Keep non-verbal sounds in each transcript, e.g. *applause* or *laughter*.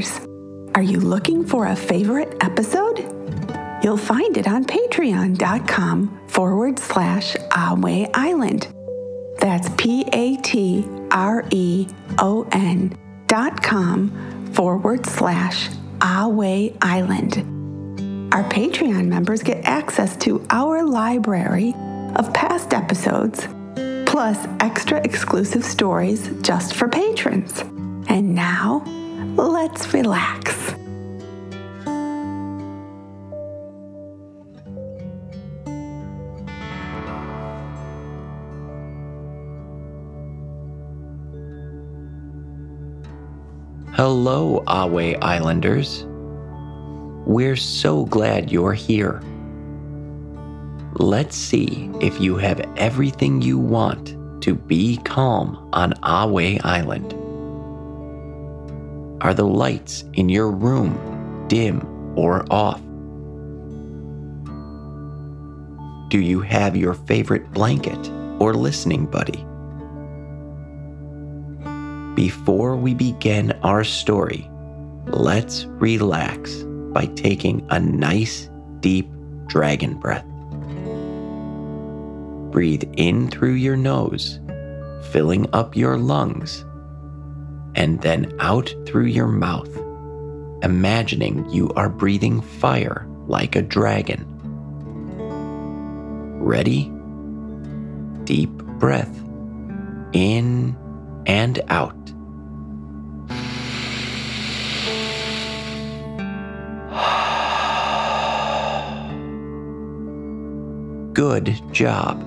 Islanders. Are you looking for a favorite episode? You'll find it on patreon.com forward slash Ahway Island. That's P A T R E O N dot com forward slash Ahway Island. Our Patreon members get access to our library of past episodes, plus extra exclusive stories just for patrons. And now, let's relax. Hello, Ahway Islanders. We're so glad you're here. Let's see if you have everything you want to be calm on Ahway Island. Are the lights in your room dim or off? Do you have your favorite blanket or listening buddy? Before we begin our story, let's relax by taking a nice deep dragon breath. Breathe in through your nose, filling up your lungs, and then out through your mouth, imagining you are breathing fire like a dragon. Ready? Deep breath in and out. *sighs* Good job.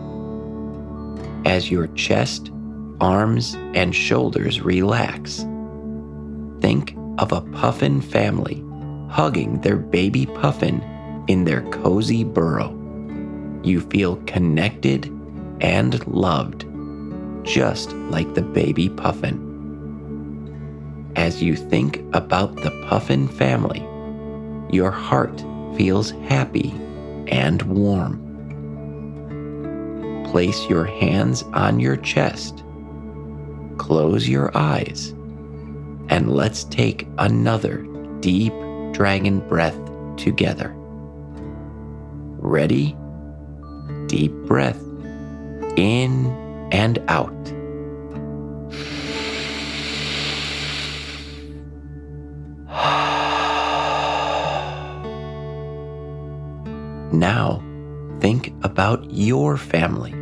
As your chest, arms, and shoulders relax, think of a puffin family hugging their baby puffin in their cozy burrow. You feel connected and loved, just like the baby puffin. As you think about the puffin family, your heart feels happy and warm place your hands on your chest, close your eyes, and let's take another deep dragon breath together. Ready? Deep breath in and out. *sighs* Now, think about your family.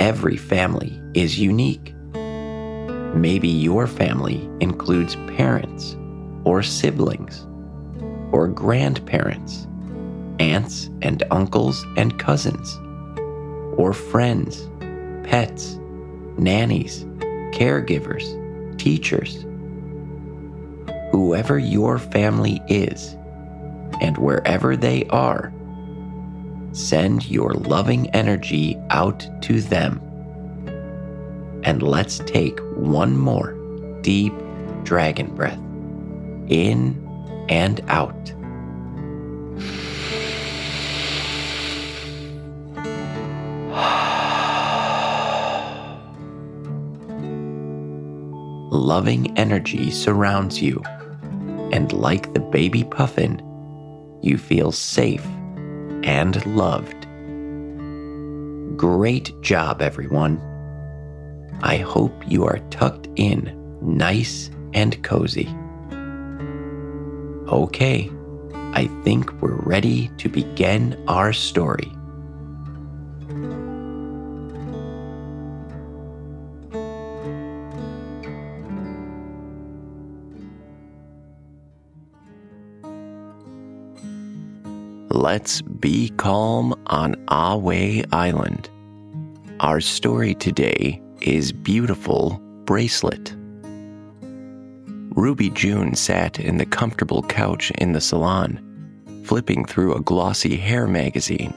Every family is unique. Maybe your family includes parents or siblings or grandparents, aunts and uncles and cousins, or friends, pets, nannies, caregivers, teachers. Whoever your family is, and wherever they are, send your loving energy out to them. And let's take one more deep dragon breath in and out. *sighs* Loving energy surrounds you, and like the baby puffin, you feel safe and loved. Great job, everyone. I hope you are tucked in nice and cozy. Okay, I think we're ready to begin our story. Let's be calm on Ahway Island. Our story today is Beautiful Bracelet. Ruby June sat in the comfortable couch in the salon, flipping through a glossy hair magazine.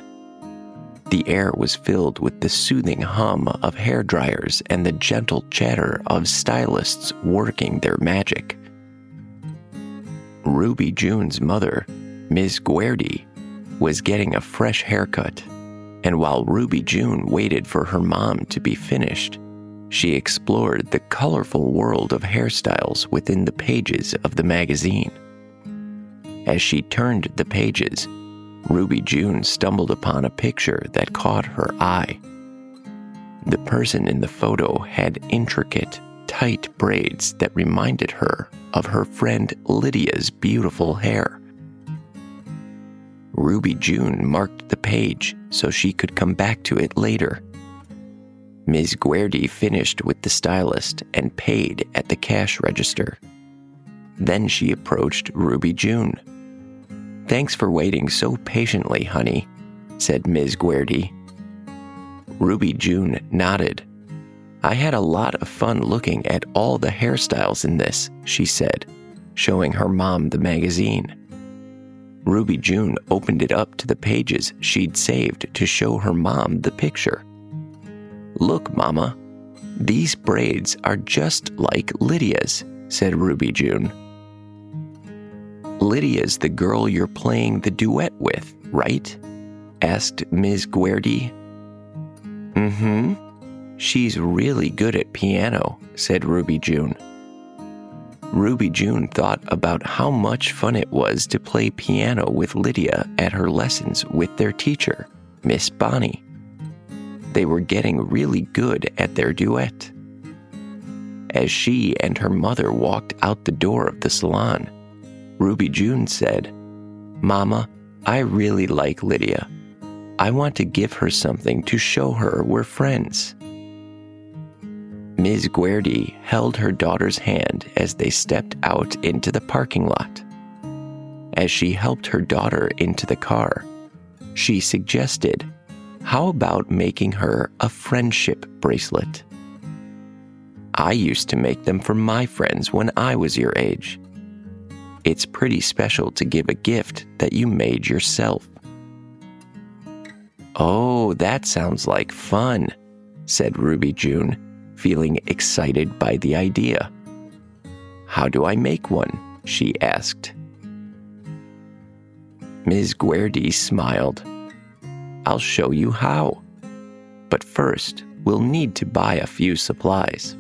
The air was filled with the soothing hum of hair dryers and the gentle chatter of stylists working their magic. Ruby June's mother, Miss Guerdy, was getting a fresh haircut, and while Ruby June waited for her mom to be finished, she explored the colorful world of hairstyles within the pages of the magazine. As she turned the pages, Ruby June stumbled upon a picture that caught her eye. The person in the photo had intricate, tight braids that reminded her of her friend Lydia's beautiful hair. Ruby June marked the page so she could come back to it later. Ms. Guerdy finished with the stylist and paid at the cash register. Then she approached Ruby June. Thanks for waiting so patiently, honey, said Ms. Guerdy. Ruby June nodded. I had a lot of fun looking at all the hairstyles in this, she said, showing her mom the magazine. Ruby June opened it up to the pages she'd saved to show her mom the picture. Look, Mama, these braids are just like Lydia's, said Ruby June. Lydia's the girl you're playing the duet with, right? asked Ms. Guerdy. Mm hmm. She's really good at piano, said Ruby June. Ruby June thought about how much fun it was to play piano with Lydia at her lessons with their teacher, Miss Bonnie they were getting really good at their duet. As she and her mother walked out the door of the salon, Ruby June said, Mama, I really like Lydia. I want to give her something to show her we're friends. Ms. Guerdy held her daughter's hand as they stepped out into the parking lot. As she helped her daughter into the car, she suggested how about making her a friendship bracelet? I used to make them for my friends when I was your age. It's pretty special to give a gift that you made yourself. Oh, that sounds like fun, said Ruby June, feeling excited by the idea. How do I make one? she asked. Ms. Guerdy smiled. I'll show you how. But first, we'll need to buy a few supplies.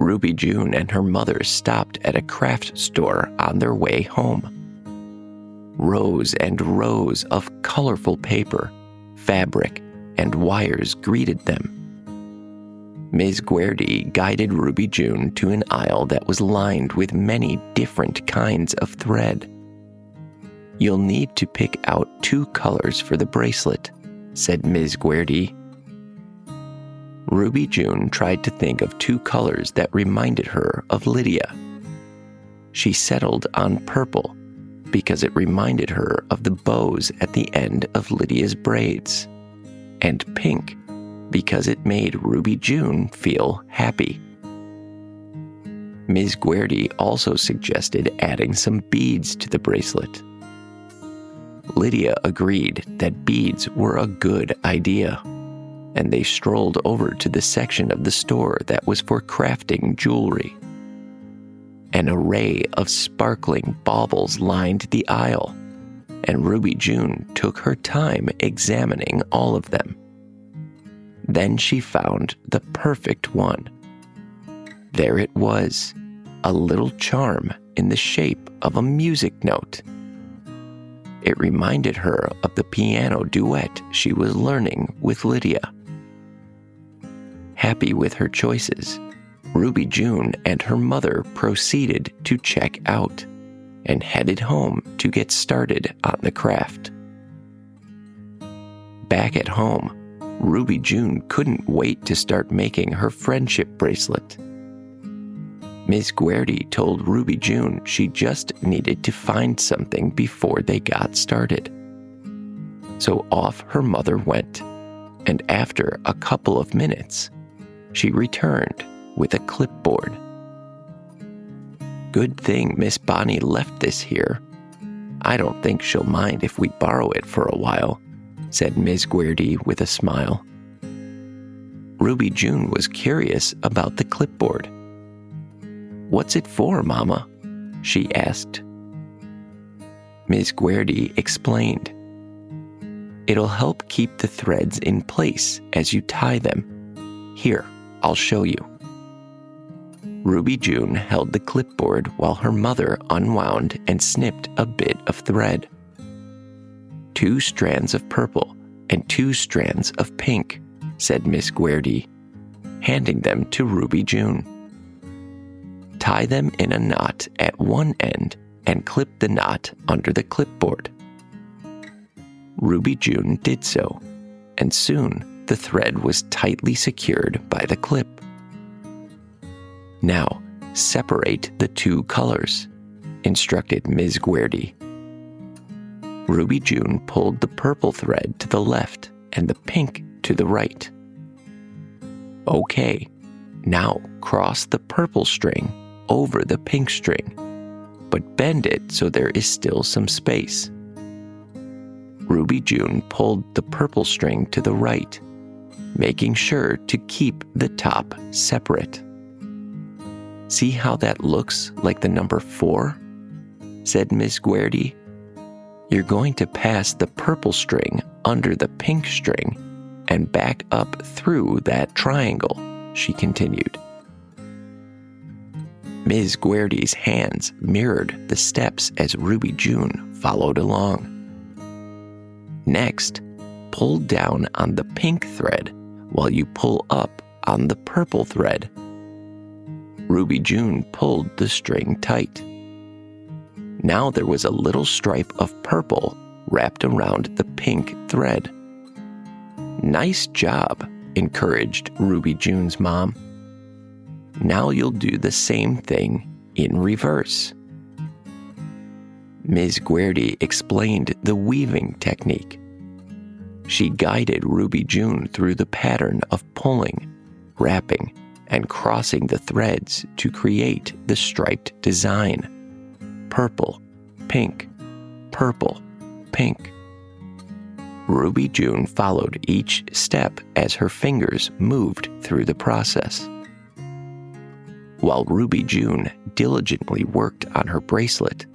Ruby June and her mother stopped at a craft store on their way home. Rows and rows of colorful paper, fabric, and wires greeted them. Ms. Guerdy guided Ruby June to an aisle that was lined with many different kinds of thread. You'll need to pick out two colors for the bracelet, said Ms. Guerdy. Ruby June tried to think of two colors that reminded her of Lydia. She settled on purple because it reminded her of the bows at the end of Lydia's braids, and pink because it made Ruby June feel happy. Ms. Guerdy also suggested adding some beads to the bracelet. Lydia agreed that beads were a good idea, and they strolled over to the section of the store that was for crafting jewelry. An array of sparkling baubles lined the aisle, and Ruby June took her time examining all of them. Then she found the perfect one. There it was, a little charm in the shape of a music note. It reminded her of the piano duet she was learning with Lydia. Happy with her choices, Ruby June and her mother proceeded to check out and headed home to get started on the craft. Back at home, Ruby June couldn't wait to start making her friendship bracelet. Miss Guerdy told Ruby June she just needed to find something before they got started. So off her mother went, and after a couple of minutes, she returned with a clipboard. Good thing Miss Bonnie left this here. I don't think she'll mind if we borrow it for a while, said Miss Guerdy with a smile. Ruby June was curious about the clipboard What's it for, Mama? she asked. Ms. Guerdy explained. It'll help keep the threads in place as you tie them. Here, I'll show you. Ruby June held the clipboard while her mother unwound and snipped a bit of thread. Two strands of purple and two strands of pink, said Miss Guerdy, handing them to Ruby June. Tie them in a knot at one end and clip the knot under the clipboard. Ruby June did so, and soon the thread was tightly secured by the clip. Now, separate the two colors, instructed Ms. Guerdy. Ruby June pulled the purple thread to the left and the pink to the right. Okay, now cross the purple string over the pink string, but bend it so there is still some space. Ruby June pulled the purple string to the right, making sure to keep the top separate. See how that looks like the number four? said Miss Guerdy. You're going to pass the purple string under the pink string and back up through that triangle, she continued. Ms. Guerdy's hands mirrored the steps as Ruby June followed along. Next, pull down on the pink thread while you pull up on the purple thread. Ruby June pulled the string tight. Now there was a little stripe of purple wrapped around the pink thread. Nice job, encouraged Ruby June's mom. Now you'll do the same thing in reverse. Ms. Guerdy explained the weaving technique. She guided Ruby June through the pattern of pulling, wrapping, and crossing the threads to create the striped design purple, pink, purple, pink. Ruby June followed each step as her fingers moved through the process. While Ruby June diligently worked on her bracelet,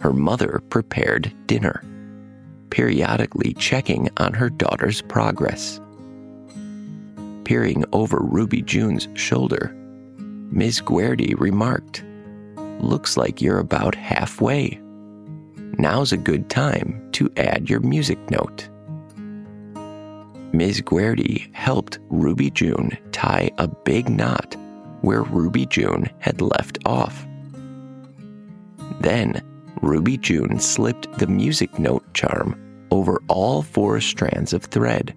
her mother prepared dinner, periodically checking on her daughter's progress. Peering over Ruby June's shoulder, Miss Guerdy remarked, Looks like you're about halfway. Now's a good time to add your music note. Ms. Guerdy helped Ruby June tie a big knot where Ruby June had left off. Then Ruby June slipped the music note charm over all four strands of thread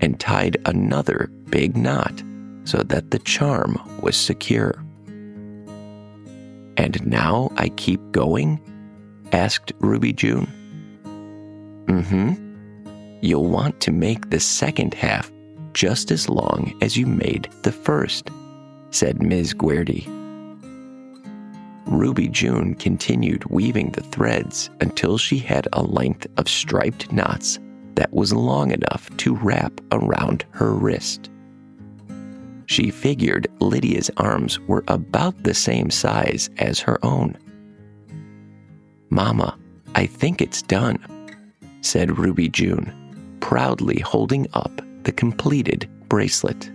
and tied another big knot so that the charm was secure. And now I keep going? asked Ruby June. Mm hmm. You'll want to make the second half just as long as you made the first, said Ms. Guerdy. Ruby June continued weaving the threads until she had a length of striped knots that was long enough to wrap around her wrist. She figured Lydia's arms were about the same size as her own. Mama, I think it's done, said Ruby June, proudly holding up the completed bracelet.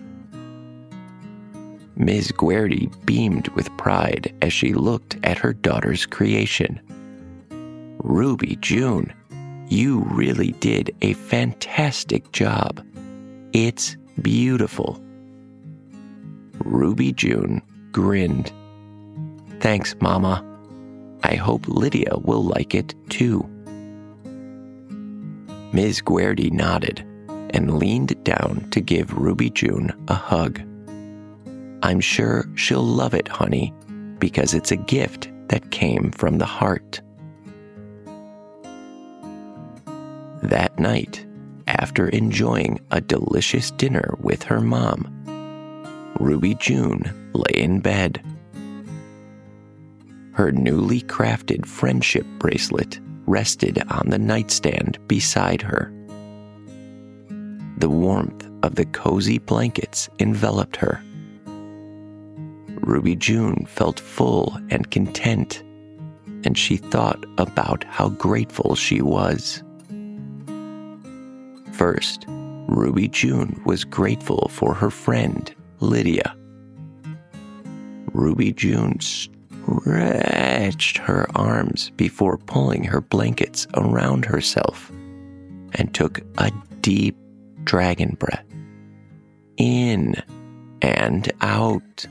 Ms. Guerdy beamed with pride as she looked at her daughter's creation. Ruby June, you really did a fantastic job. It's beautiful. Ruby June grinned. Thanks, Mama. I hope Lydia will like it too. Ms. Guerdy nodded and leaned down to give Ruby June a hug. I'm sure she'll love it, honey, because it's a gift that came from the heart. That night, after enjoying a delicious dinner with her mom, Ruby June lay in bed. Her newly crafted friendship bracelet rested on the nightstand beside her. The warmth of the cozy blankets enveloped her. Ruby June felt full and content, and she thought about how grateful she was. First, Ruby June was grateful for her friend, Lydia. Ruby June stretched her arms before pulling her blankets around herself and took a deep dragon breath in and out.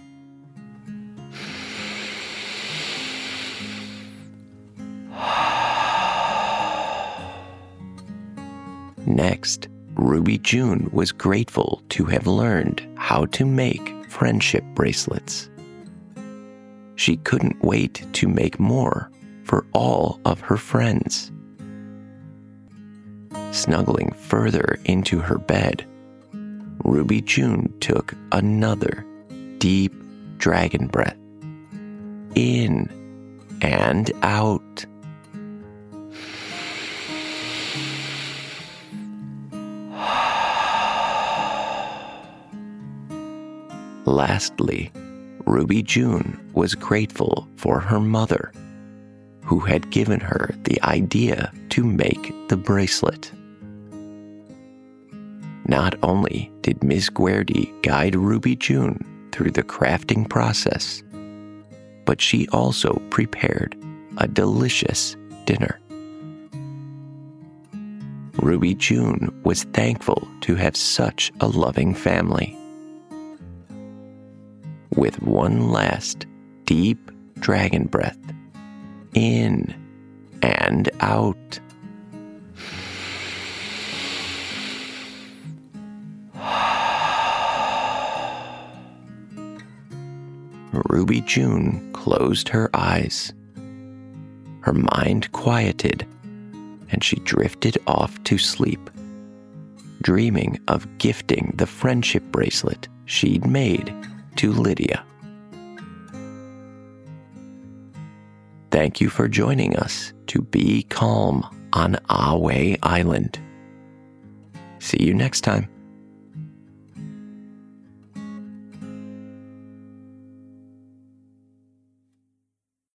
Next, Ruby June was grateful to have learned how to make friendship bracelets. She couldn't wait to make more for all of her friends. Snuggling further into her bed, Ruby June took another deep dragon breath in and out. Lastly, Ruby June was grateful for her mother, who had given her the idea to make the bracelet. Not only did Miss Guerdy guide Ruby June through the crafting process, but she also prepared a delicious dinner. Ruby June was thankful to have such a loving family with one last deep dragon breath in and out. *sighs* Ruby June closed her eyes. Her mind quieted and she drifted off to sleep, dreaming of gifting the friendship bracelet she'd made to Lydia. Thank you for joining us to be calm on Ahway Island. See you next time.